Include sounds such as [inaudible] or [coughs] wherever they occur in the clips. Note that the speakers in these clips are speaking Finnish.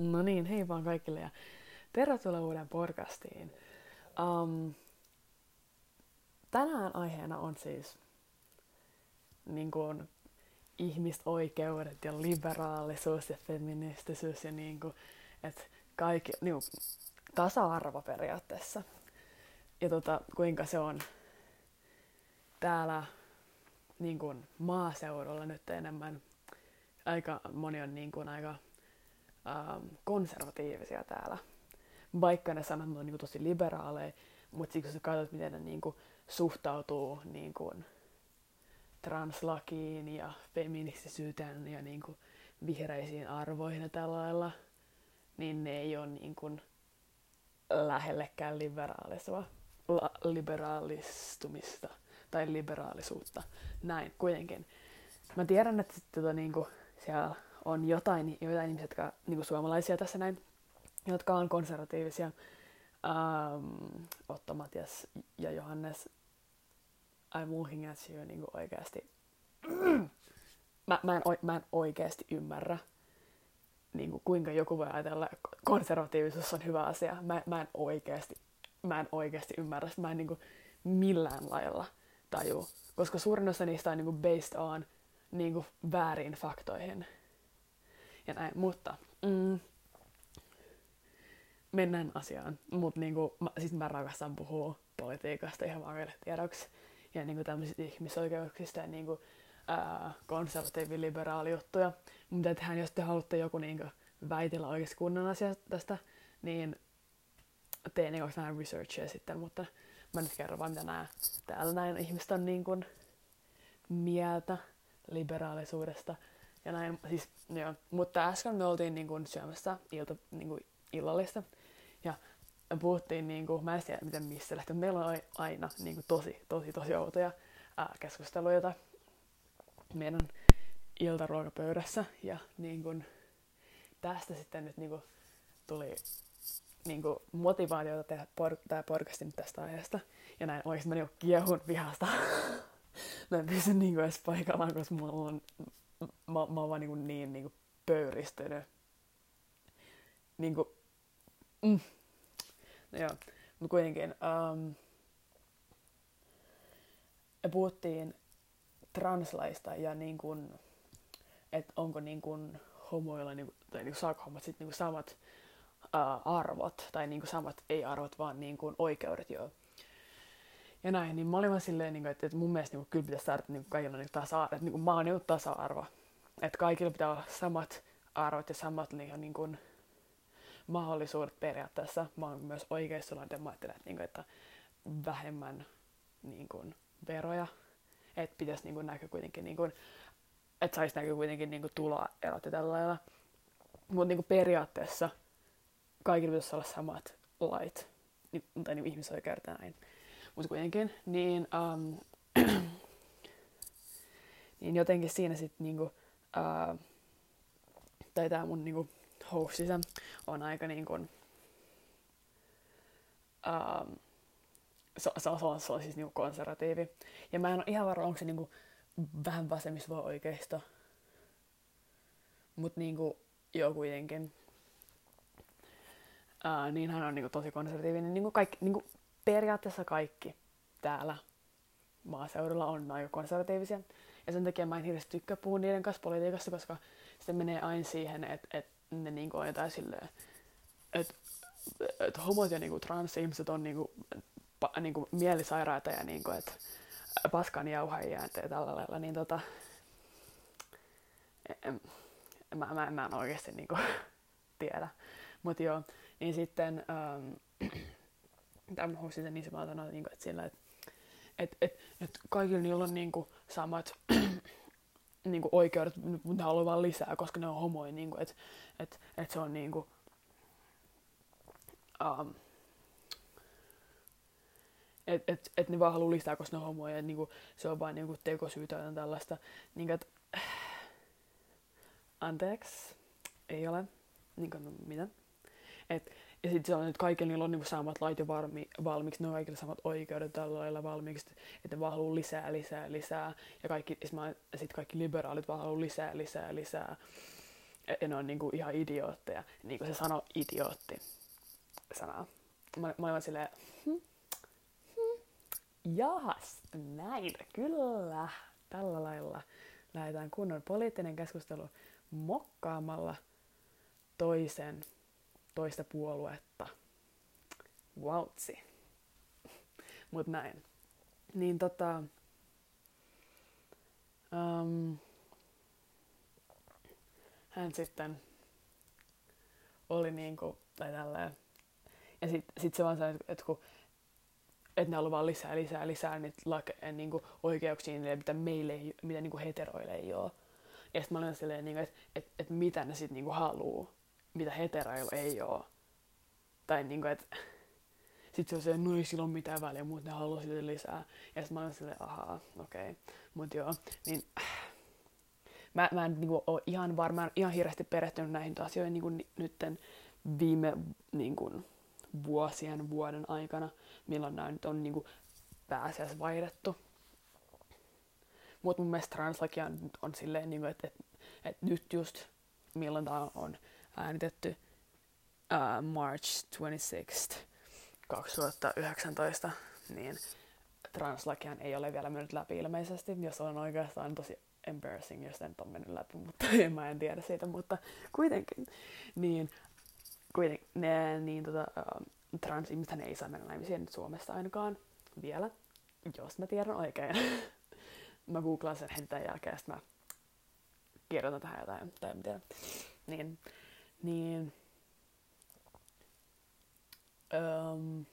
No niin, hei vaan kaikille ja tervetuloa uuden podcastiin. Um, tänään aiheena on siis niin kuin, ihmisoikeudet ja liberaalisuus ja feministisyys ja niin kuin, että kaikki, niin kuin, tasa-arvo periaatteessa. Ja tota, kuinka se on täällä niin kuin, maaseudulla nyt enemmän. Aika moni on niin kuin, aika ähm, konservatiivisia täällä. Vaikka ne sanat on niin kuin, tosi liberaaleja, mutta siksi kun katsot, miten ne niin kuin, suhtautuu niin kuin, translakiin ja feministisyyteen ja niin kuin, vihreisiin arvoihin ja tällä lailla, niin ne ei ole niin kuin, lähellekään liberaalisua, la, liberaalistumista tai liberaalisuutta. Näin, kuitenkin. Mä tiedän, että sitten tota, niin kuin, siellä on jotain, jotain ihmisiä, jotka, niin kuin suomalaisia tässä näin, jotka on konservatiivisia. Um, Otto, Matias ja Johannes, I'm looking at you niin kuin oikeasti. mä, mä, en, mä en oikeasti ymmärrä, niin kuin, kuinka joku voi ajatella, että konservatiivisuus on hyvä asia. Mä, mä en oikeasti, mä en oikeasti ymmärrä, mä en niin kuin, millään lailla taju, koska suurin osa niistä on niin kuin based on niin kuin, väärin faktoihin ja näin, mutta mm, mennään asiaan. Mutta niinku, mä, siis mä rakastan puhua politiikasta ihan vaan tiedoksi ja niinku tämmöisistä ihmisoikeuksista ja niinku, ää, konservatiivi-liberaali juttuja. Mutta tehdään, jos te haluatte joku niinku väitellä oikeasti kunnon asia tästä, niin teen niinku vähän researchia sitten, mutta mä nyt kerron vaan, mitä nämä täällä näin ihmiset on niin kuin mieltä liberaalisuudesta ja näin, siis, joo. Mutta äsken me oltiin niin kuin, syömässä ilta, niin kuin, illallista. Ja puhuttiin, niin kuin, mä en tiedä miten missä lähtee, meillä on aina niin kuin, tosi, tosi, tosi outoja ää, keskusteluja meidän iltaruokapöydässä. Ja niin kuin, tästä sitten nyt niin kuin, tuli niin kuin, motivaatiota tehdä por- tämä podcastin tästä aiheesta. Ja näin oikeasti mä niin kiehun vihasta. [laughs] mä en pysy niin kuin, edes paikallaan, koska mulla on mä, mä oon vaan niin, niin, niin pöyristynyt. Niin kuin, mm. No joo, mutta kuitenkin. Um, puhuttiin translaista ja niin kuin, että onko niin kuin homoilla, niin kuin, tai niin kuin saako hommat sit niin kuin samat uh, arvot, tai niin kuin samat ei-arvot, vaan niin kuin oikeudet joo. Ja näin, niin mä olin vaan silleen, niin kuin, että, että mun mielestä niin kuin, kyllä pitäisi saada niin kaikilla niin tasa että niin mä oon niin tasa-arvo. Että kaikilla pitää olla samat arvot ja samat niin, kuin, mahdollisuudet periaatteessa. Mä oon myös oikeistolainen, mä ajattelen, että, niin kuin, että vähemmän niin kuin, veroja. Että pitäisi niin kuin, näkyä kuitenkin, niin kuin, että saisi näkyä kuitenkin niin kuin, tuloerot ja tällä lailla. Mutta niin periaatteessa kaikilla pitäisi olla samat lait niin, tai niin ihmisoikeudet ja näin. Mutta kuitenkin, niin, um, [clears throat] niin jotenkin siinä sitten niinku, uh, tai tämä mun niinku, hostissa on aika niinku, uh, se, se, on, se on siis niinku konservatiivi. Ja mä en ole ihan varma, onko se niinku vähän vasemmista vai oikeista. Mut niinku, joo kuitenkin. Uh, niin hän on niinku tosi konservatiivinen. Niinku kaikki, niinku periaatteessa kaikki täällä maaseudulla on aika konservatiivisia. Ja sen takia mä en hirveästi tykkää puhua niiden kanssa politiikasta, koska se menee aina siihen, että, että ne niinku on jotain silleen, että, että homot ja niinku transihmiset on niinku, pa, niinku mielisairaita ja niinku, että paskan jauhajia ja tällä lailla, niin tota, mä, mä, mä en oikeasti niinku [laughs] tiedä. Mutta joo, niin sitten ähm, tämän hostin, niin se vaan sanoo, niin että sillä, että et, et, et kaikilla niillä on niinku samat [clears throat] niinku oikeudet, mutta haluaa vaan lisää, koska ne on homoja. Niinku, että et, et se on niinku, um, et, et, et ne vaan haluaa lisää, koska ne on homoja. Et, niinku, se on vain niinku, tekosyytä tai tällaista. Niinku, et, [sighs] anteeksi, ei ole. Niinku, no, mitä? Et, ja sitten se on, että kaikilla niillä on niinku samat lait jo valmi, valmiiksi, ne on kaikilla samat oikeudet tällä lailla valmiiksi, että ne vaan haluaa lisää, lisää, lisää. Ja kaikki, sit kaikki liberaalit vaan haluaa lisää, lisää, lisää. ja ne on niinku ihan idiootteja. Niin kuin se sanoi idiootti sanaa. Mä, mä olin silleen, hm, hm, jahas, näin, kyllä, tällä lailla lähdetään kunnon poliittinen keskustelu mokkaamalla toisen, toista puoluetta. Vautsi. [laughs] Mut näin. Niin tota... Um, hän sitten oli niinku, tai tälleen. Ja sit, sit se vaan sanoi, että kun että ne on vaan lisää, lisää, lisää niitä lake, niin kuin oikeuksia, mitä meille ei, mitä niin kuin heteroille ei ole. Ja sitten mä olin silleen, niin että et, et mitä ne sitten niin haluu, mitä heteroilla ei ole. Tai niin kuin, että [laughs] sitten se on se, no ei sillä ole mitään väliä, mutta ne haluaa sitten lisää. Ja sitten mä olin silleen, ahaa, okei. Okay. Mutta joo, niin [sighs] mä, mä en niinku ole ihan varmaan ihan hirveästi perehtynyt näihin asioihin niinku nytten viime niinku, vuosien vuoden aikana, milloin nämä nyt on niinku pääasiassa vaihdettu. Mutta mun mielestä translakia on, on silleen, niinku, että et, et nyt just milloin tämä on äänitetty uh, March 26 2019, niin translakian ei ole vielä mennyt läpi ilmeisesti, jos on oikeastaan tosi embarrassing, jos en ole mennyt läpi, mutta [laughs] mä en tiedä siitä, mutta kuitenkin. Niin, kuitenkin, ne, niin tota, uh, trans-ihmiset ei saa mennä naimisiin Suomessa ainakaan vielä, jos mä tiedän oikein. [laughs] mä googlaan sen heti tämän jälkeen, mä kirjoitan tähän jotain, tai en tiedä. Niin, niin, um,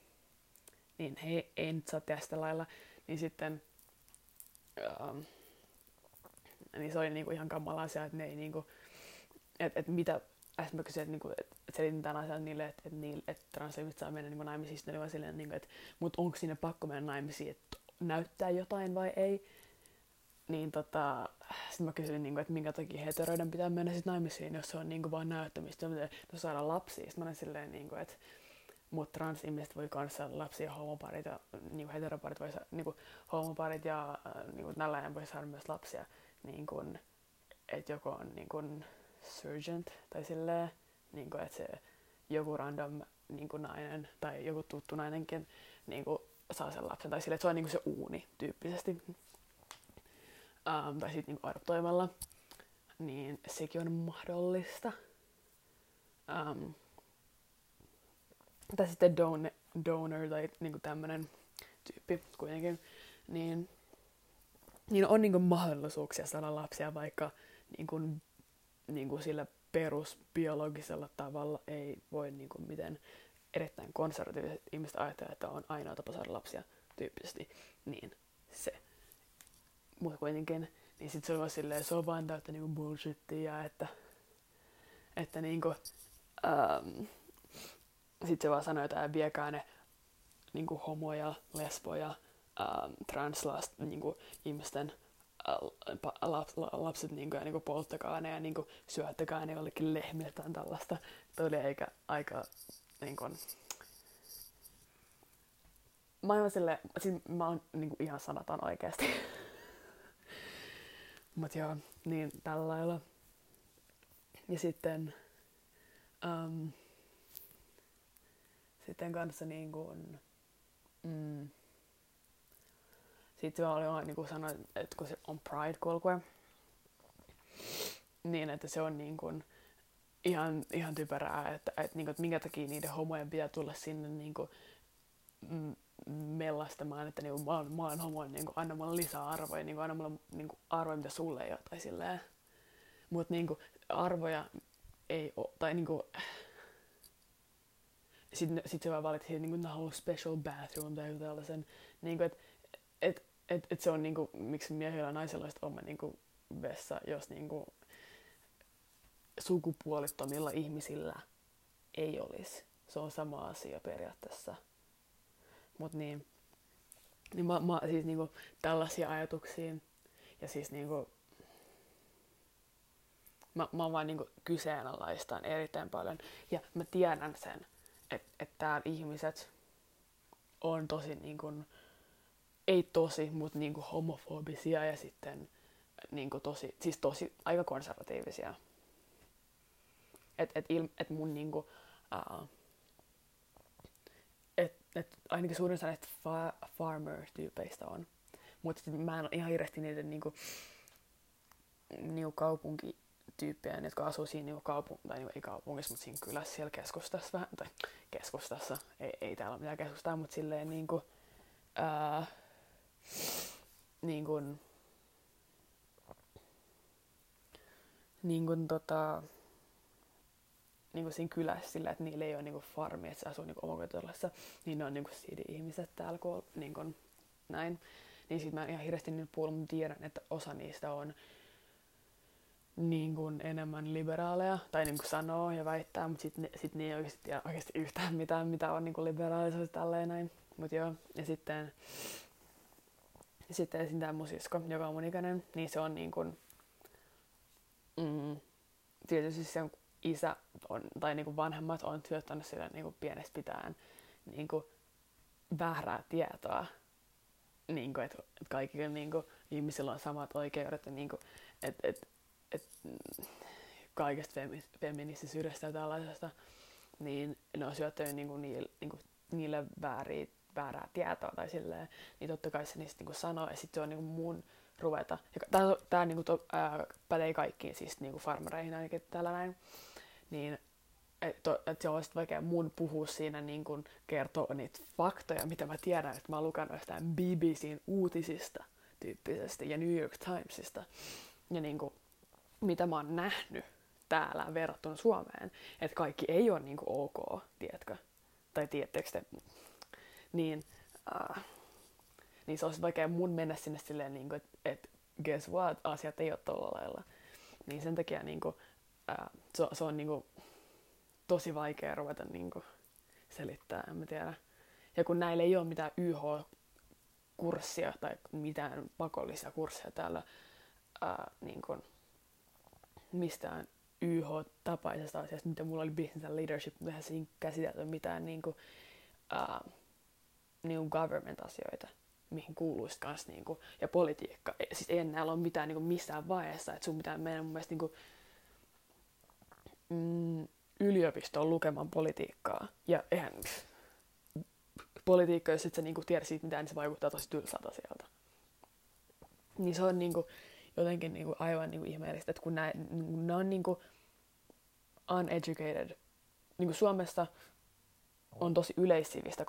niin he ei nyt saa tehdä sitä lailla, niin sitten um, niin se oli niinku ihan kamala asia, että ne ei niinku, että et mitä, äsken mä kysyin, että niinku, et, et selitin tämän asian niille, että et, niille, et transihmiset saa mennä niinku naimisiin, sitten oli silleen, niinku, että mut onko sinne pakko mennä naimisiin, että näyttää jotain vai ei. Niin tota, sitten mä kysyin, niinku, että minkä takia heteroiden pitää mennä sit naimisiin, jos se on niinku vaan näyttämistä, jos saada lapsia. Sitten mä olin silleen, niinku, että mutta transihmiset voi kanssa lapsia, homoparit ja niinku heteroparit voi niinku homoparit ja äh, niinku tällainen voi saada myös lapsia niin kun, että joku on niin kun surgeon tai silleen, niin kun, että se joku random niin kun nainen tai joku tuttu nainenkin niin kun, saa sen lapsen. Tai silleen, että se on niin se uuni tyyppisesti. Um, tai sitten niin adoptoimalla. Niin sekin on mahdollista. Um, tai sitten don, donor tai niin tämmöinen tyyppi kuitenkin. Niin niin on niin kuin mahdollisuuksia saada lapsia, vaikka niin kuin, niin kuin sillä perusbiologisella tavalla ei voi niin kuin miten erittäin konservatiiviset ihmiset ajattelee, että on ainoa tapa saada lapsia tyyppisesti, niin se. Mutta kuitenkin, niin sit se on silleen, se on vaan täyttä niinku bullshittia, että, että niinku, ähm, sit se vaan sanoo, että viekää ne niinku homoja, lesboja, ähm, translast, niin kuin, ihmisten äh, laps, lapset niin kuin, ja, niin kuin, polttakaa ne ja niin kuin, syöttäkää ne jollekin lehmille tai tällaista. Tuo oli aika, aika niin kuin, mä oon sille, siis mä oon niin kuin, ihan sanaton oikeasti. [laughs] Mut joo, niin tällä lailla. Ja sitten, um, sitten kanssa niin kuin, mm, sitten mä olin niin kuin sanoin, että kun se on Pride-kulkue, niin että se on niin kuin ihan, ihan typerää, että, että, niin kuin, että minkä takia niiden homojen pitää tulla sinne niin kuin, mellastamaan, että niin kuin, mä, oon, mä oon homo, niin kuin, anna mulle lisää arvoja, niin kuin, anna mulle niin kuin, arvoja, mitä sulle ei ole, tai silleen. Mutta niin kuin, arvoja ei ole, tai niin kuin, sitten sit se vaan valittiin, että niin kuin, special bathroom tai tällaisen, niin kuin, että et, et, et se on niinku, miksi miehillä ja naisilla on oma niinku vessa, jos niinku sukupuolittomilla ihmisillä ei olisi. Se on sama asia periaatteessa. Mut niin, niin mä, mä siis niinku tällaisia ajatuksia ja siis niinku mä, mä vaan niinku kyseenalaistan erittäin paljon. Ja mä tiedän sen, että et täällä ihmiset on tosi niinku, ei tosi, mutta niinku homofobisia ja sitten niinku tosi, siis tosi aika konservatiivisia. Että et, il, et mun niinku, uh, et, et ainakin suurin osa näistä fa- farmer-tyypeistä on. Mutta mä en ole ihan hirveästi niiden niinku, niinku kaupunkityyppejä, jotka asuu siinä niinku kaupung- tai niinku, ei kaupungissa, mutta siinä kylässä siellä keskustassa vähän, tai keskustassa, ei, ei täällä ole mitään keskustaa, mutta silleen niinku, ää, niin kuin, niin kuin tota, niin kuin siinä kylässä sillä, että niillä ei ole niin kuin farmi, että se asuu niin omakotitalossa, niin ne on niin kuin siitä ihmiset täällä, kun niin kuin, näin. Niin sit mä en ihan hirveästi nyt puhunut, mutta tiedän, että osa niistä on niin kuin enemmän liberaaleja, tai niin kuin sanoo ja väittää, mutta sitten sit ne ei oikeasti tiedä oikeasti yhtään mitään, mitä on niin kuin liberaalisuus tälleen näin. Mut joo, ja sitten, ja sitten esim. tämä mun sisko, joka on mun ikäinen, niin se on niin kuin, mm, tietysti sen isä on, tai niin kuin vanhemmat on syöttänyt sille niin kuin pienestä pitäen niin kuin väärää tietoa, niin kuin, että, kaikilla niin kuin, ihmisillä on samat oikeudet ja niin kuin, että, että, että kaikesta feministisyydestä ja tällaisesta, niin ne on syöttänyt niin kuin, niille, niin kuin, niille vääriä väärää tietoa tai silleen, niin totta kai se niistä niinku sanoo, ja sitten se on niinku mun ruveta. Tämä, tämä niinku to, ää, pätee kaikkiin, siis niinku farmareihin ainakin täällä näin. Niin että et se olisi vaikea mun puhua siinä niin kun kertoa niitä faktoja, mitä mä tiedän, että mä oon lukenut jostain BBCn uutisista tyyppisesti ja New York Timesista. Ja niin kun, mitä mä oon nähnyt täällä verrattuna Suomeen, että kaikki ei ole niin ok, tiedätkö? Tai tiedättekö te, niin, uh, niin se olisi vaikea mun mennä sinne silleen, niin että et, guess what, asiat ei ole tuolla lailla. Niin sen takia niin kuin, uh, se, se on niin kuin, tosi vaikea ruveta niin kuin, selittää, en mä tiedä. Ja kun näillä ei ole mitään YH-kurssia tai mitään pakollisia kursseja täällä uh, niin kuin, mistään YH-tapaisesta asiasta, mitä mulla oli business and leadership, mutta eihän siinä käsitelty mitään niin kuin, uh, niin government-asioita, mihin kuuluisi kans niin kuin, ja politiikka. Siis ei enää ole mitään niin kuin missään vaiheessa, että sun pitää mennä mun mielestä niin kuin, mm, yliopistoon lukemaan politiikkaa. Ja eihän politiikka, jos et sä niinku tiedä siitä mitään, niin se vaikuttaa tosi tylsältä sieltä. Niin se on niinku, jotenkin niinku aivan niinku ihmeellistä, että kun nämä, nämä on niinku uneducated. Niinku Suomessa on tosi yleissivistä,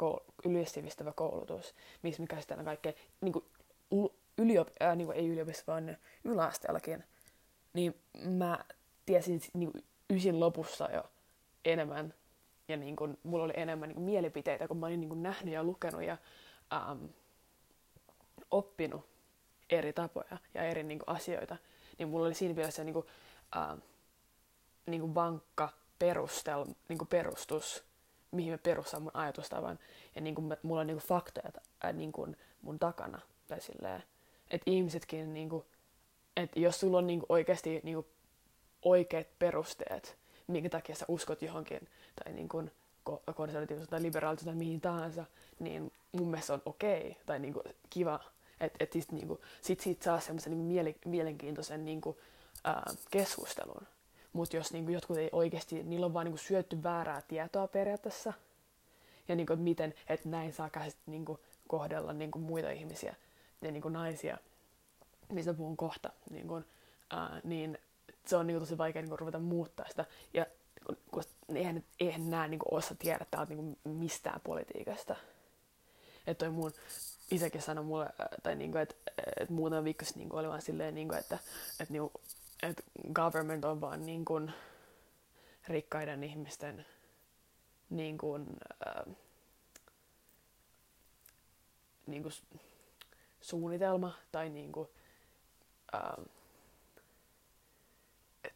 yleissivistävä koulutus, missä me käsitellään kaikkea niin kuin yliop, äh, niin kuin ei yliopistossa, vaan yläasteellakin. Niin mä tiesin niin kuin ysin lopussa jo enemmän ja niin kuin, mulla oli enemmän niin kuin, mielipiteitä, kun mä olin niin kuin, nähnyt ja lukenut ja ähm, oppinut eri tapoja ja eri niin kuin, asioita, niin mulla oli siinä mielessä niin kuin, ähm, niin kuin vankka perustel, niin kuin perustus mihin me perustan mun ajatustavan. Ja niin kuin mulla on niin kuin faktoja ää, niin kuin mun takana. Että ihmisetkin, niin kuin, että jos sulla on niin kuin oikeasti niin kuin oikeat perusteet, minkä takia sä uskot johonkin, tai niin kuin konservatiivisuus tai liberaalisuus tai mihin tahansa, niin mun mielestä on okei, okay, tai niin kuin kiva, että et sit, niin kuin, sit siitä saa semmoisen niin mielenkiintoisen niin kuin, ää, keskustelun. Mutta jos niinku jotkut ei oikeasti, niillä on vaan niinku syötty väärää tietoa periaatteessa, ja niinku, että miten, että näin saa käsit, niinku, kohdella niinku, muita ihmisiä ja niinku, naisia, mistä puhun kohta, niinku, ää, niin se on niinku, tosi vaikea niinku, ruveta muuttaa sitä. Ja kun, eihän, eihän nämä niinku, osa tiedä täältä niinku, mistään politiikasta. Että toi mun isäkin sanoi mulle, tai niinku, että et muutama viikko sitten niinku, oli vaan silleen, niinku, että et, niinku, että government on vaan niin kuin rikkaiden ihmisten niin kuin, äh, niin kuin suunnitelma tai niin kuin, äh,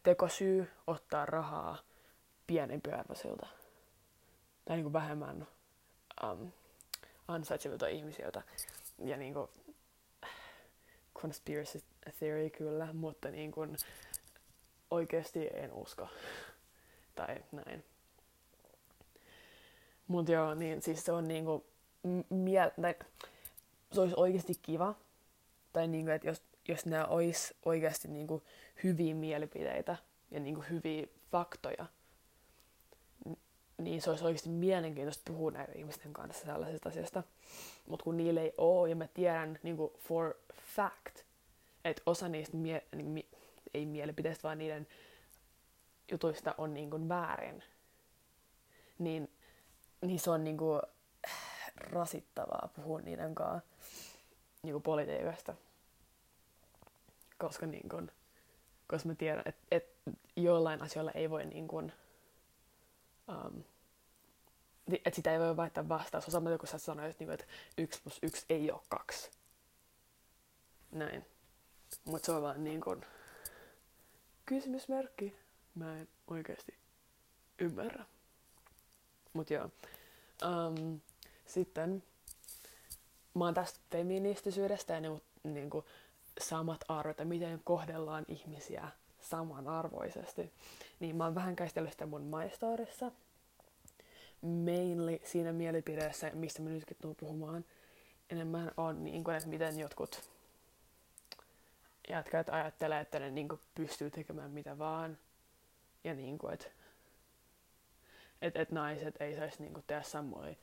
tekosyy ottaa rahaa pienempiarvoisilta tai niin kuin vähemmän um, ansaitsevilta ihmisiltä. Ja niin kuin, conspiracy theory kyllä, mutta niin kuin oikeasti en usko. tai näin. Mutta joo, niin siis se on niinku, miel- tai, se olisi oikeasti kiva, tai niinku, että jos, jos nämä olisi oikeasti niinku hyviä mielipiteitä ja niinku hyviä faktoja, niin se olisi oikeasti mielenkiintoista puhua näiden ihmisten kanssa tällaisesta asiasta. Mutta kun niillä ei ole, ja mä tiedän niin kuin for fact, että osa niistä, mie- niin, mi- ei mielipiteistä, vaan niiden jutuista on niin kuin väärin, niin, niin se on niin kuin rasittavaa puhua niiden kanssa niin kuin politiikasta. Koska, niin kuin, koska mä tiedän, että, että joillain asioilla ei voi niin kuin, um, että sitä ei voi vaihtaa vastaus. Sama kun sä sanoit, niin että yksi plus yksi ei ole kaksi. Näin. Mutta se on vaan niin kuin kysymysmerkki. Mä en oikeasti ymmärrä. Mut joo. Um, sitten mä oon tästä feministisyydestä ja niinku, niinku samat arvot ja miten kohdellaan ihmisiä samanarvoisesti. Niin mä oon vähän käsitellyt sitä mun maistoorissa. Mainly siinä mielipideessä, mistä mä nytkin tuun puhumaan. Enemmän on niin kuin, että miten jotkut jätkät ajattelee, että ne niin kuin, pystyy tekemään mitä vaan. Ja niin kuin, että et, et naiset ei saisi niin kuin, tehdä samoja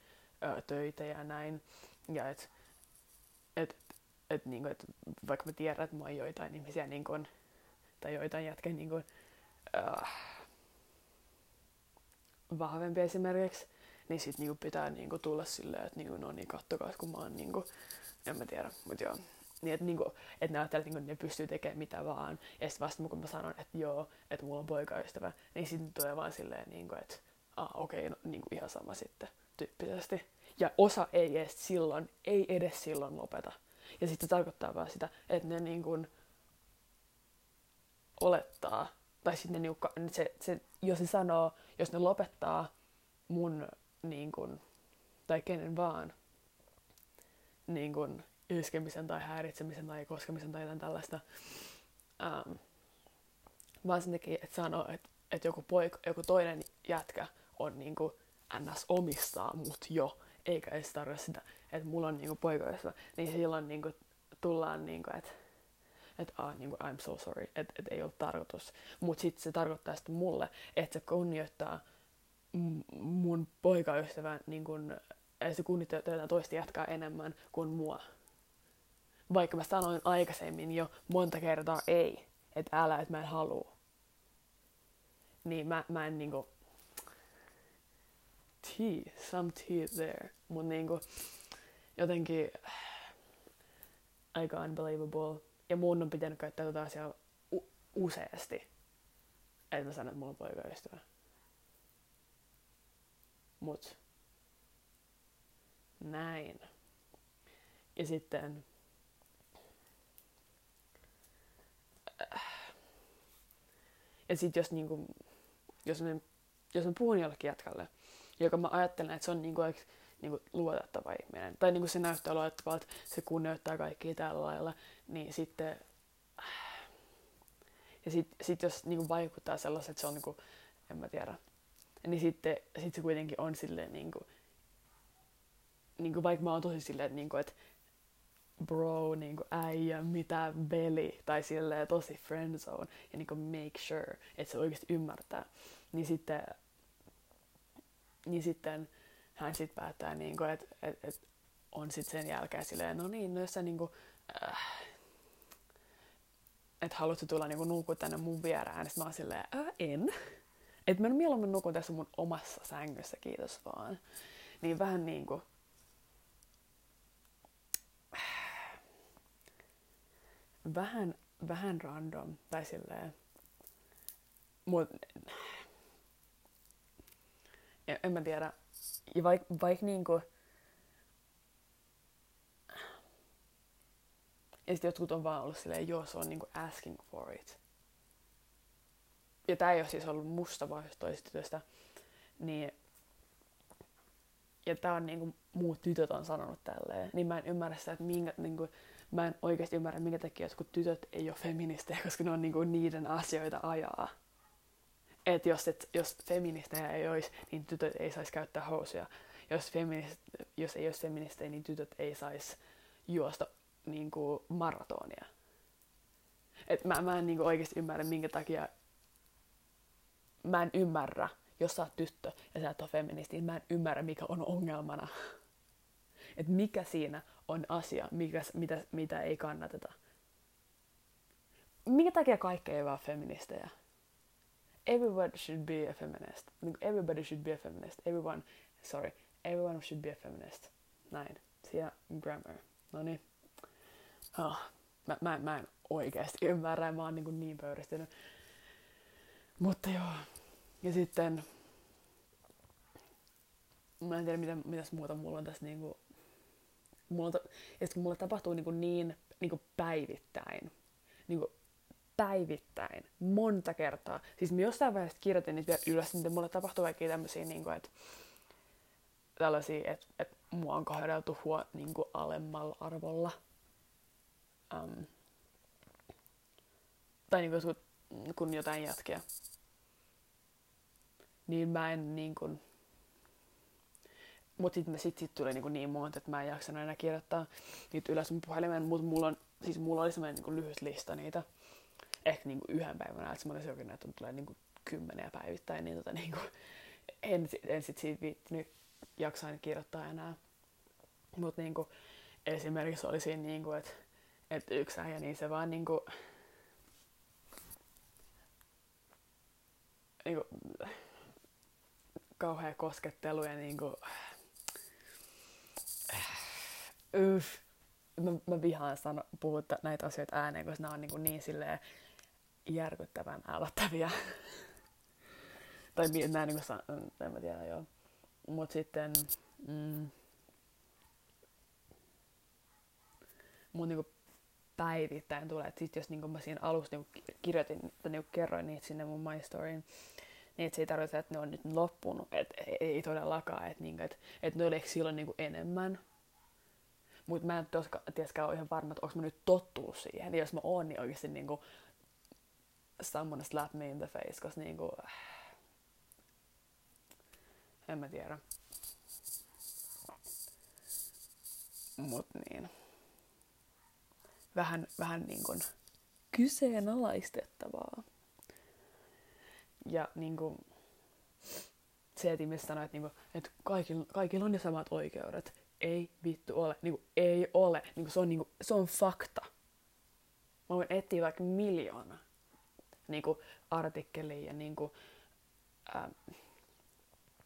töitä ja näin. Ja että et, et, niin kuin, et, vaikka mä tiedän, että mä oon joitain ihmisiä niin kuin, tai joitain jätkiä niin kuin, äh, vahvempi esimerkiksi, niin sit niinku pitää niinku tulla silleen, että niinku, no niin, kattokaa, kun mä oon niinku, en mä tiedä, mutta joo. Niin, että niinku, et ne ajattelee, että niinku, ne pystyy tekemään mitä vaan. Ja sitten vasta kun mä sanon, että joo, että mulla on poikaystävä, niin sitten tulee vaan silleen, niinku, että ah, okei, okay, no niinku ihan sama sitten, tyyppisesti. Ja osa ei edes silloin, ei edes silloin lopeta. Ja sitten se tarkoittaa vaan sitä, että ne niinku olettaa, tai sitten ne niinku, se, se, jos se sanoo, jos ne lopettaa mun niin kun, tai kenen vaan niin kun, iskemisen tai häiritsemisen tai koskemisen tai jotain tällaista, ähm, vaan sen takia, että sanoo, että, että joku, poika, joku toinen jätkä on niin kuin, ns. omistaa mut jo, eikä edes tarkoita sitä, että mulla on niin poikaystävä, niin silloin niin kuin, tullaan, niin kuin, että että ah, niin kuin, I'm so sorry, että et ei ollut tarkoitus. Mutta sitten se tarkoittaa sitten mulle, että se kunnioittaa mun poikaystävän, niin kun, se kunnioittaa toista jatkaa enemmän kuin mua. Vaikka mä sanoin aikaisemmin jo monta kertaa ei, että älä, että mä en halua. Niin mä, mä en niinku, tea, some tea there. Mut niinku, jotenkin aika unbelievable. Ja mun on pitänyt käyttää tätä asiaa u- useasti. Että mä sanon, että mulla on poikaystävä. Mut näin. Ja sitten ja sitten jos niinku, jos, me, jos mä puhun jollekin jatkalle, joka mä ajattelen, että se on niinku, niinku luotettava ihminen, tai niinku se näyttää luotettavalta, se kunnioittaa kaikkia tällä lailla, niin sitten ja sitten sit jos niinku vaikuttaa sellaiset, että se on niinku, en mä tiedä, niin sitten sit se kuitenkin on silleen niin kuin, niin kuin vaikka mä oon tosi silleen, niin kuin, että bro, niin kuin äijä, mitä veli, tai silleen tosi friendzone, ja niin kuin make sure, että se oikeasti ymmärtää, niin sitten, niin sitten hän sitten päättää, niin kuin, että, että, että on sitten sen jälkeen silleen, no niin, no jos sä niin kuin, äh, että haluatko tulla niin nukkua tänne mun vierään, niin mä oon silleen, äh, en. Että mä mieluummin nukun tässä mun omassa sängyssä, kiitos vaan. Niin vähän niinku... Vähän, vähän random, tai silleen... Mut... En, en mä tiedä. Ja vaik, vaik niinku... Ja sitten jotkut on vaan ollut silleen, joo, se on niinku asking for it ja tämä ei ole siis ollut musta tytöstä, niin ja tämä on niinku, muut tytöt on sanonut tälleen, niin mä en ymmärrä sitä, että minkä, niinku, mä en oikeasti ymmärrä, minkä takia jotkut tytöt ei ole feministejä, koska ne on niinku niiden asioita ajaa. Et jos, et, jos feministejä ei olisi, niin tytöt ei saisi käyttää housuja. Jos, feminist, jos ei olisi feministejä, niin tytöt ei saisi juosta niinku, maratonia. Et mä, mä en niinku oikeasti ymmärrä, minkä takia mä en ymmärrä, jos sä oot tyttö ja sä et ole feministi, niin mä en ymmärrä, mikä on ongelmana. Et mikä siinä on asia, mikä, mitä, mitä ei kannateta. Minkä takia kaikki ei vaan feministejä? Everybody should be a feminist. Everybody should be a feminist. Everyone, sorry, everyone should be a feminist. Näin. Siellä grammar. No niin. Oh, mä, mä, mä en oikeasti [laughs] ymmärrä, mä oon niin, niin pöyristynyt. Mutta joo. Ja sitten... Mä en tiedä, mitä, mitäs muuta mulla on tässä niinku... Mulla, ja sitten mulla tapahtuu niinku niin niinku päivittäin. Niinku päivittäin, monta kertaa. Siis mä jossain vaiheessa kirjoitin niitä vielä ylös, niin mulle tapahtuu kaikkia tämmöisiä, niin kuin, että tällaisia, että, että mua on kohdeltu huo, niin kuin alemmalla arvolla. Um, tai niin kuin, kun jotain jatkia. Niin mä en niin kuin, mutta sitten sit, sit tuli niin, niin monta, että mä en jaksanut enää kirjoittaa niitä ylös mun puhelimeen, mutta mulla, on, siis mulla oli semmoinen niin lyhyt lista niitä ehkä niinku yhden päivän että semmoinen jokin, että tulee niinku kymmeniä päivittäin, niin tota, niinku, en, en sit siitä viittinyt jaksain kirjoittaa enää. Mutta niinku, esimerkiksi oli siinä, niinku, että et yksi äijä, niin se vaan niinku, niinku, kauhea koskettelu ja niinku, yff, mä, mä vihaan sano, puhua näitä asioita ääneen, koska nämä on niin, niin silleen järkyttävän äälättäviä. tai mä en niin kuin, en mä tiedä, joo. Mut sitten, mm, mun niinku päivittäin tulee, että sit jos niinku mä siinä alussa niinku kirjoitin tai niinku kerroin niitä sinne mun My Storyin, niin et se ei tarkoita, että ne on nyt loppunut, että ei, ei todellakaan, että niinku, et, et ne oli silloin niinku enemmän. Mutta mä en tiedäkään ole ihan varma, että onko mä nyt tottunut siihen. Ja jos mä oon, niin oikeasti niinku, someone slap me in the face, koska niinku, en mä tiedä. Mut niin. Vähän, vähän niin kuin kyseenalaistettavaa. Ja niin kuin, se, että ihmiset sanoo, että, niin kuin, että kaikilla, kaikilla on jo samat oikeudet. Ei vittu ole. Niin kuin, ei ole. Niin kuin, se, on, niin kuin, se on fakta. Mä voin etsiä vaikka miljoona niin kuin, artikkeliin ja niin kuin, ää,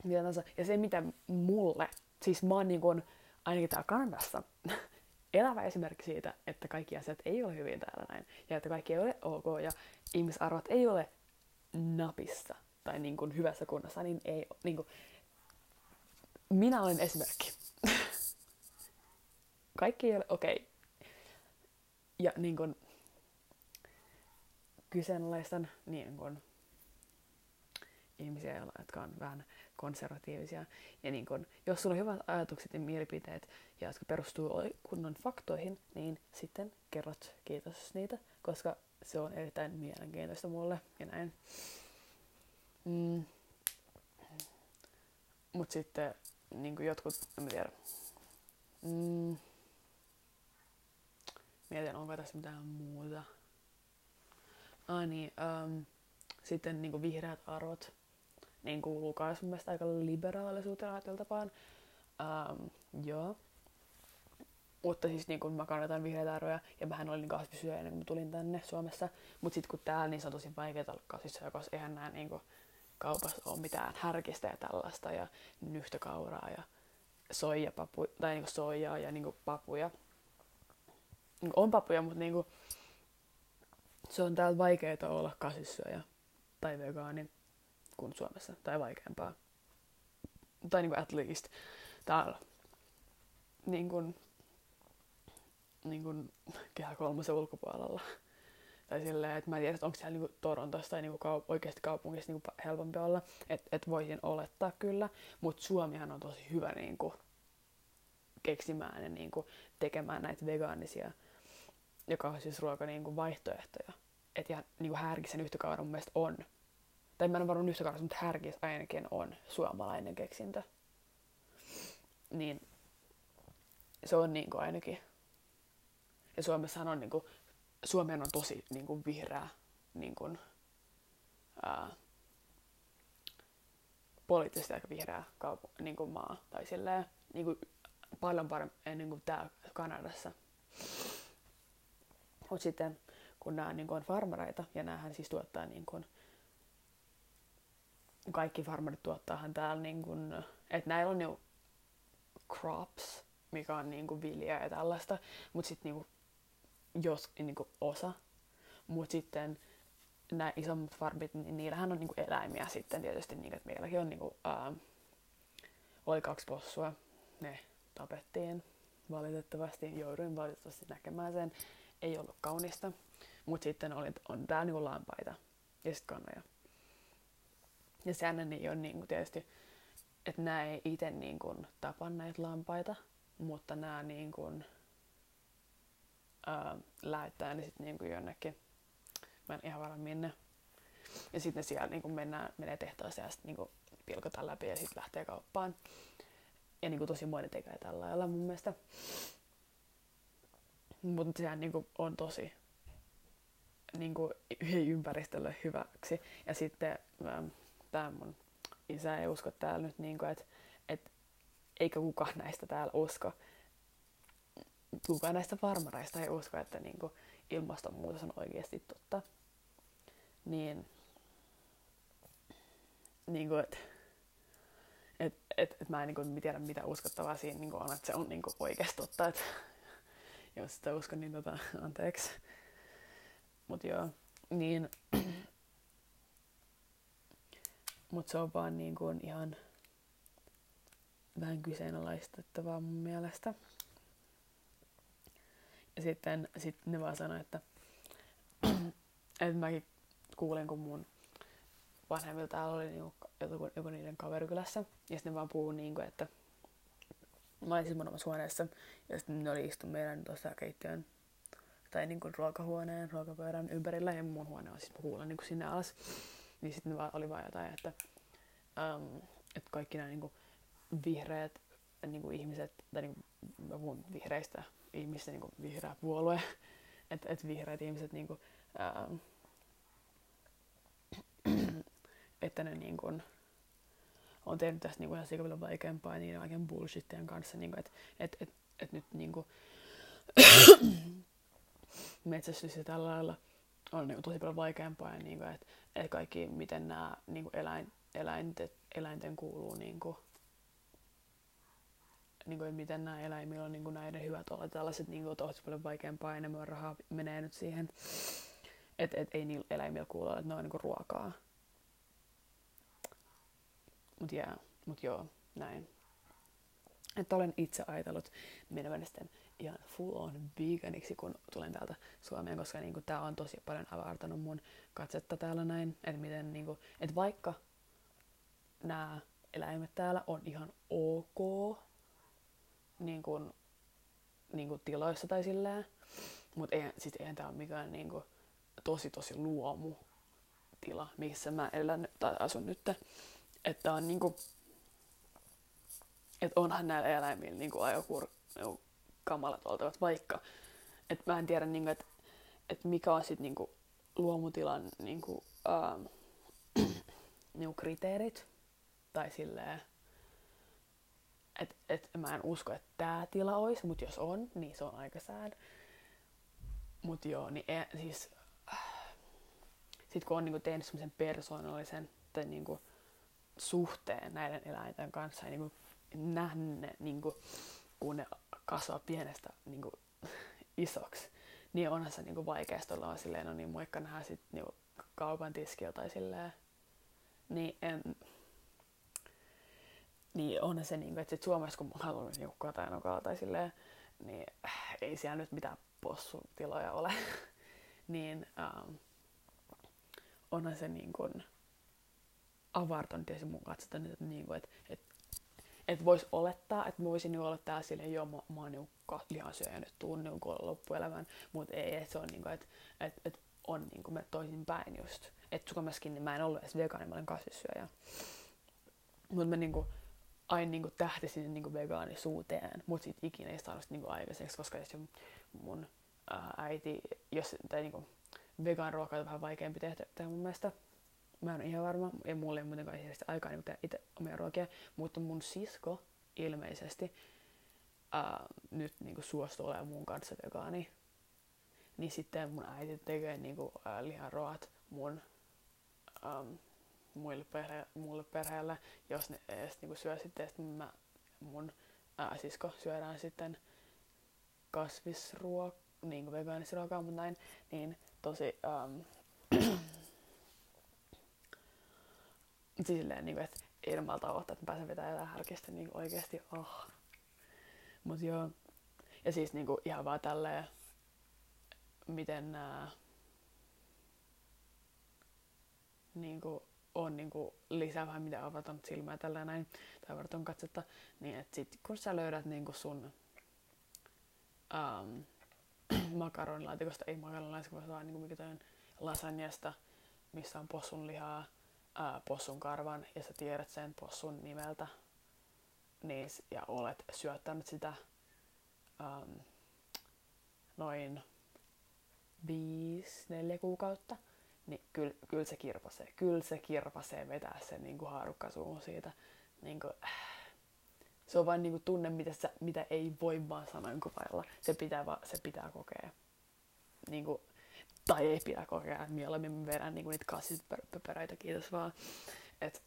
mitä. Ja se, mitä mulle, siis mä oon niin kuin, ainakin täällä Kanadassa, [laughs] elävä esimerkki siitä, että kaikki asiat ei ole hyvin täällä näin. Ja että kaikki ei ole ok ja ihmisarvot ei ole napissa tai niin kuin hyvässä kunnossa, niin ei niin kuin, minä olen esimerkki. [laughs] kaikki ei ole okei. Okay. Ja niin kuin, kyseenalaistan niin kuin, ihmisiä, jotka on vähän konservatiivisia. Ja niin kun, jos sulla on hyvät ajatukset ja mielipiteet, ja jotka perustuu kunnon faktoihin, niin sitten kerrot kiitos niitä, koska se on erittäin mielenkiintoista mulle ja näin. Mm. Mut sitten niin jotkut, en tiedä. Mm. Mietin, onko tässä mitään muuta. Ah niin, um, sitten niin kuin vihreät arvot niin kuuluu myös mun mielestä aika liberaalisuuteen ajateltapaan. Um, joo. Mutta siis niin mä kannatan vihreitä arvoja, ja mähän olin kasvisyöjä ennen kuin mä tulin tänne Suomessa. Mutta sitten kun täällä, niin se on tosi vaikeaa olla kasvisyöjä, koska eihän nää niin kaupassa ole mitään härkistä ja tällaista, ja nyhtökauraa ja soijapapu, tai niin soijaa ja niin papuja. Niin on papuja, mutta niin kuin, se on täällä vaikeaa olla kasvissyöjä tai vegaani kuin Suomessa, tai vaikeampaa. Tai niin kuin at least täällä niin kuin, niin kuin kehä kolmosen ulkopuolella. Tai silleen, että mä en tiedä, onko siellä niinku Torontossa tai niinku kaup- oikeasti kaupungissa niinku helpompi olla. Että et voisin olettaa kyllä. Mutta Suomihan on tosi hyvä niinku keksimään ja niinku tekemään näitä vegaanisia ja kasvisruoka niinku vaihtoehtoja. Että ihan niinku härkisen yhtäkauden mun mielestä on tai mä en varmaan yhtä kanssa, mutta härkis ainakin on suomalainen keksintö. Niin se on niinku ainakin. Ja Suomessahan on niinku, Suomen on tosi niinku vihreä niinku, ää, poliittisesti aika vihreä kaupu, niin kuin maa tai silleen, niin kuin paljon paremmin niin kuin täällä Kanadassa. Mutta sitten kun nämä niin kuin on farmareita, ja näähän siis tuottaa niin kuin, kaikki farmarit tuottaahan täällä niin kuin, että näillä on jo crops, mikä on niin kuin vilja ja tällaista, mutta sitten niin jos niin kuin osa, mutta sitten nämä isommat farmit, niin niillähän on niin kuin eläimiä sitten tietysti, niin, että meilläkin on niin kuin, ää, oli kaksi possua, ne tapettiin. Valitettavasti, jouduin valitettavasti näkemään sen, ei ollut kaunista, mutta sitten oli, on täällä niinku lampaita ja sitten kannoja. Ja sehän ei ole niinku tietysti, että nämä ei itse niinku tapa näitä lampaita, mutta nämä niinku, ää, lähettää ne sitten niinku jonnekin, mä en ihan varma minne. Ja sitten siellä niinku mennään, menee tehtaaseen ja sitten niinku pilkotaan läpi ja sitten lähtee kauppaan. Ja niinku tosi moni tekee tällä lailla mun mielestä. Mutta sehän niinku on tosi niinku, ympäristölle hyväksi. Ja sitten ähm, tämä mun isä ei usko täällä nyt, niinku, että et, eikä kukaan näistä täällä usko. Kukaan näistä farmareista ei usko, että niinku, ilmastonmuutos on oikeasti totta. Niin, niinku, että et, et, et mä en niinku, tiedä mitä uskottavaa siinä niinku on, että se on niinku oikeasti totta. Et, jos sitä uskon, niin tota, [laughs] anteeksi. Mut joo, niin... [clears throat] Mut se on vaan niin kuin ihan vähän kyseenalaistettavaa mun mielestä. Ja sitten sit ne vaan sanoi, että, [clears throat] että mäkin kuulin, kun mun vanhemmilla täällä oli niinku joku, joku niiden kaverikylässä. Ja sitten ne vaan puhuu niinku, että mä olin mun omassa huoneessa. Ja sitten ne oli istu meidän tuossa keittiön tai niin kuin ruokahuoneen, ruokapöydän ympärillä ja mun huone on siis huulla niin kuin sinne alas. Niin sitten oli vaan jotain, että, um, että kaikki nämä niin kuin vihreät niin kuin ihmiset, tai niin kuin, mä puhun vihreistä ihmistä, niin kuin vihreä puolue, [laughs] että, että vihreät ihmiset niin kuin, um, [clears throat] että ne niin kuin, on tehnyt tästä kuin ihan sikavilla vaikeampaa niiden kaiken bullshitien kanssa, kuin, että et, et, et nyt niin kuin, [coughs] metsästys ja tällä lailla on niin kuin, tosi paljon vaikeampaa, ja kuin, että, että kaikki, miten nämä niin kuin eläin, eläinten, eläinten kuuluu, niin kuin, niin kuin, miten nämä eläimillä on niin kuin näiden hyvät olla. Tällaiset niin kuin, tosi paljon vaikeampaa, enemmän rahaa menee nyt siihen, että et, ei niillä eläimillä kuulu, että ne on niin kuin, ruokaa. Mut, yeah, mut joo, näin. Että olen itse ajatellut meneväni sitten ihan full on veganiksi, kun tulen täältä Suomeen, koska niin tämä on tosi paljon avartanut mun katsetta täällä näin. Että miten, niin kuin, että vaikka nämä eläimet täällä on ihan ok niin kuin, niin kuin tiloissa tai silleen, mutta ei, siis eihän tämä ole mikään niin kuin, tosi tosi luomu tila, missä mä elän tai asun nyt. Että on niinku, että onhan näillä eläimillä niinku ajokur, niinku, kamalat oltavat, vaikka et mä en tiedä, niinku, että et mikä on sitten niinku, luomutilan niinku, ähm, [clears throat] niinku kriteerit. Tai silleen, että et mä en usko, että tämä tila olisi, mutta jos on, niin se on aika sad. Mut joo, niin e, siis... Äh, sit kun on niinku tehnyt semmoisen persoonallisen tai niinku, suhteen näiden eläinten kanssa ja niinku, nähnyt ne, niinku, kun ne kasvaa pienestä niinku, [laughs] isoksi, niin onhan se niinku vaikeasti olla silleen, no niin moikka nähdä sit niinku, kaupan tiskillä tai silleen. Niin, en, niin onhan se, niinku, että sit Suomessa kun haluan niinku, tai nokaa tai silleen, niin äh, ei siellä nyt mitään possutiloja ole. [laughs] niin ähm, onhan se niin kuin, avartanut tietysti mun katsota, että, niin kuin, että, että, että voisi olettaa, että voisin olla täällä silleen, joo, mä, mä oon niin lihansyöjä nyt tuun niin loppuelämän, mutta ei, että se on niin kuin, että, että, että on niin kuin me toisin päin just. Että Suomessakin niin mä en ollut edes vegaani, mä olen kasvissyöjä. Mutta mä niin kuin, aina niin kuin tähtisin niin kuin vegaanisuuteen, mutta sit ikinä ei saanut niin kuin aikaiseksi, koska mun ää, äiti, jos tai niin kuin, vegan ruokaa on vähän vaikeampi tehdä, tehdä mun mielestä, Mä en ole ihan varma, ja mulla ei ole muutenkaan hirveästi aikaa niin tehdä itse omia ruokia, mutta mun sisko ilmeisesti ää, nyt niin kuin olemaan mun kanssa vegaani. Niin sitten mun äiti tekee niin kuin, ää, liharuoat mun äm, muille, perhe, mulle perheelle, jos ne edes niin kuin syö sitten, että mä, mun ää, sisko syödään sitten kasvisruokaa, niin kuin vegaanisruokaa, mutta näin, niin tosi äm, silleen, niin kuin, että ei malta että mä pääsen vetämään jotain härkistä niin oikeasti. Oh. Mut joo. Ja siis niin kuin, ihan vaan tälleen, miten nää niin kuin, on niin kuin, lisää vähän mitä avataan silmää tällä näin, tai varton katsetta, niin että sit kun sä löydät niin kuin sun [clears throat] um, makaronilaatikosta, ei makaronilaatikkosta, vaan niin kuin mikä toi lasagnesta, missä on possun lihaa, ää, possun karvan ja sä tiedät sen possun nimeltä niin, ja olet syöttänyt sitä äm, noin 5-4 kuukautta, niin kyllä, kyl se kirpasee. Kyllä se kirpasee vetää sen niin kuin haarukkasuun siitä. Niin kuin, äh. Se on vain niin kuin tunne, mitä, sä, mitä ei voi vaan sanoin kuvailla. Se pitää, se pitää kokea. Niin kuin, tai ei pidä kokea. Mieluummin vedän niinku niitä kasvispöpereitä, kiitos vaan. Et,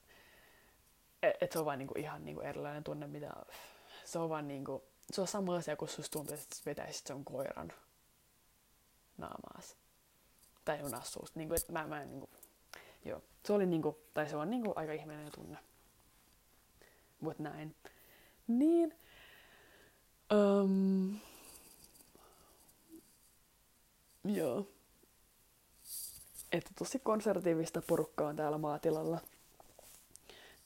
et, et se on vaan niinku ihan niinku erilainen tunne, mitä se on vaan niinku, se on sama asia, kun susta tuntuu, että vetäisit sen koiran naamaas. Tai unassuusta. Niinku, et mä, mä niinku, joo. Se oli niinku, tai se on niinku aika ihmeellinen tunne. Mut näin. Niin. Um, joo että tosi konservatiivista porukkaa on täällä maatilalla.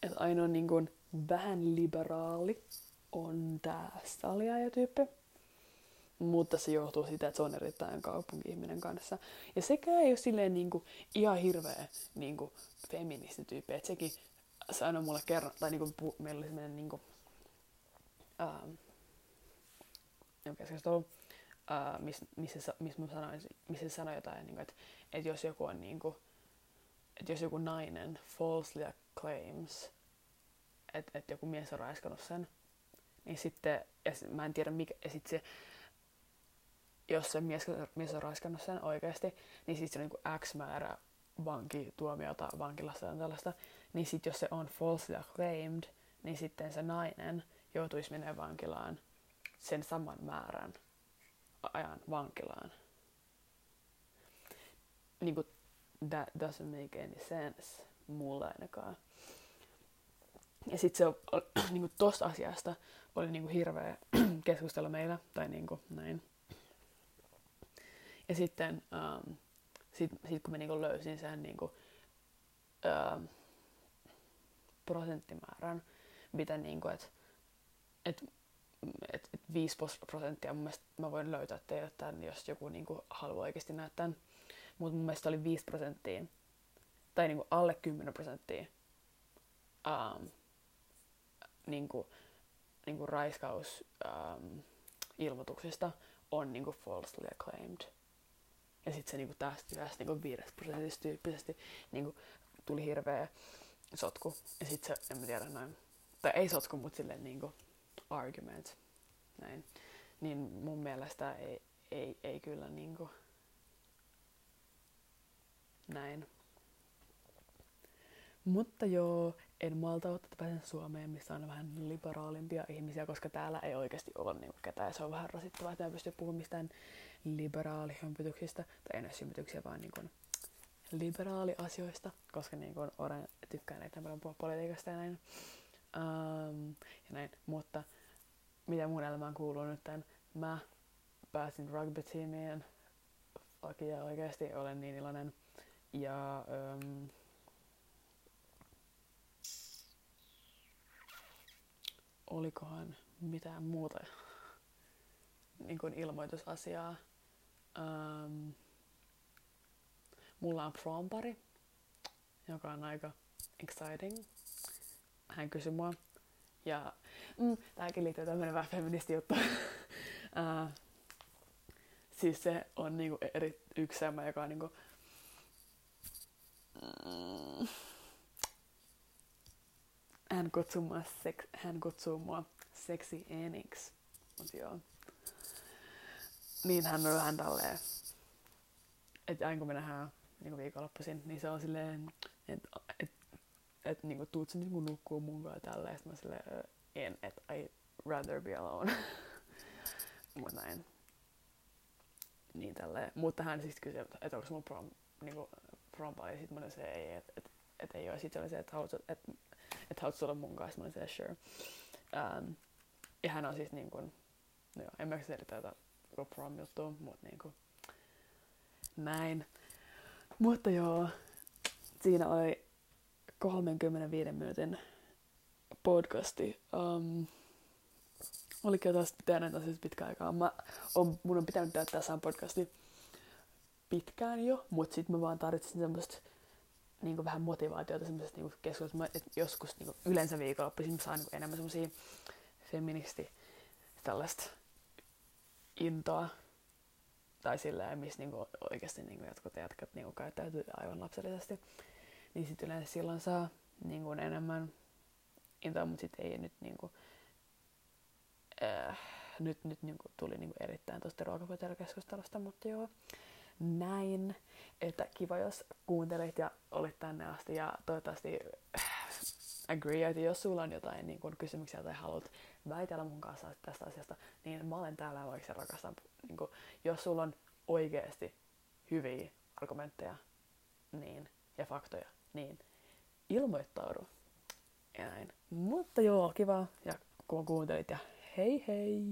Että ainoa niin kuin, vähän liberaali on tää tyyppi. Mutta se johtuu siitä, että se on erittäin kaupunki-ihminen kanssa. Ja sekä ei ole silleen niin kuin, ihan hirveä niin kuin. Että sekin sanoi mulle kerran, tai niin kuin, meillä oli semmoinen niin kuin, ähm, missä miss, miss mä sanoin, missä sanoi jotain, niin kuin, että, että jos joku on niin kuin, että jos joku nainen falsely claims, että, että joku mies on raiskannut sen, niin sitten, ja sit, mä en tiedä mikä, ja sitten se, jos se mies, mies on raiskannut sen oikeasti, niin sitten se on niin X määrä vankituomiota vankilassa ja tällaista, niin sitten jos se on falsely claimed, niin sitten se nainen joutuisi menemään vankilaan sen saman määrän ajan vankilaan. Niin kuin, that doesn't make any sense mulle ainakaan. Ja sitten se on, [clears throat] niin tosta asiasta oli niin kuin hirveä [clears throat] keskustella meillä, tai niin kuin näin. Ja sitten um, sit, sit kun mä niin kuin löysin sen niin kuin, um, prosenttimäärän, mitä niin kuin, että et et, et 5 prosenttia mun mielestä mä voin löytää teille tämän, jos joku niinku haluaa oikeasti näyttää tämän. Mutta mun mielestä oli 5 prosenttia, tai niinku alle 10 prosenttia um, niinku, niinku raiskaus um, ilmoituksista on niinku falsely acclaimed. Ja sitten se niinku tästä, tästä niinku 5 prosentista tyyppisesti niinku, tuli hirveä sotku. Ja sitten se, en mä tiedä noin, tai ei sotku, mutta silleen niinku, argument. Näin. Niin mun mielestä ei, ei, ei kyllä niinku näin. Mutta joo, en malta ottaa, että pääsen Suomeen, missä on vähän liberaalimpia ihmisiä, koska täällä ei oikeasti ole niinku ketään. Se on vähän rasittavaa, että mä pystyn puhumaan mistään liberaalihympityksistä, tai en hympityksiä, vaan niinku liberaaliasioista, koska niinku Oren tykkää näitä paljon puhua politiikasta ja näin. Um, ja näin. Mutta mitä mun elämään kuuluu nyt. Mä pääsin rugby-tiimiin. ja oikeasti olen niin iloinen. Ja um, olikohan mitään muuta niin kuin ilmoitusasiaa. Um, mulla on prompari, joka on aika exciting. Hän kysyi mua, ja mm, tämäkin liittyy tämmöinen vähän feministi juttu. [laughs] uh, siis se on niinku eri, yksi semmoinen, joka on niinku, mm, hän kutsuu mua, sek, hän kutsuu mua sexy eniksi. Mut joo. Niin hän on vähän tälleen, että aina kun me nähdään niin viikonloppuisin, niin se on silleen, että et, et, niin tuut sä niin nukkuu mun kanssa tälleen. Sitten mä silleen, en, että I rather be alone. [laughs] Mut näin. Niin tälleen. Mutta hän siis kysyi, että, että onko mun prom, niin kuin, prom party. Sitten mä se ei, että et, et ei ole. Sitten oli se, että haluat, et, et haluat tulla mun kanssa. Mä se, sure. Um, ja hän on siis niin kuin, no joo, en mä selitä tätä prom juttua, mutta niin kuin, näin. Mutta joo, siinä oli 35 minuutin podcasti. Um, Olikin taas tehdä asiasta pitkään aikaa. Mä on, mun on pitänyt tehdä tässä podcasti pitkään jo, mutta sitten mä vaan tarvitsin semmoista niin vähän motivaatiota semmoisesta niin keskustelusta. Että joskus niin yleensä viikonloppuisin saan niin enemmän semmoisia feministi tällaista intoa tai silleen, missä niinku oikeasti niinku jotkut jätkät niinku käyttäytyy aivan lapsellisesti, niin sitten yleensä silloin saa niinku enemmän intoa, mutta sitten ei nyt niinku, äh, nyt, nyt niinku tuli niinku erittäin tuosta ruokapöytäkeskustelusta, mutta joo, näin, että kiva jos kuuntelit ja olit tänne asti ja toivottavasti äh, agree, että jos sulla on jotain niin kun, kysymyksiä tai haluat väitellä mun kanssa tästä asiasta, niin mä olen täällä oikeasti rakastan. Niin kun, jos sulla on oikeasti hyviä argumentteja niin, ja faktoja, niin ilmoittaudu. Ja näin. Mutta joo, kiva ja kun kuuntelit ja hei hei!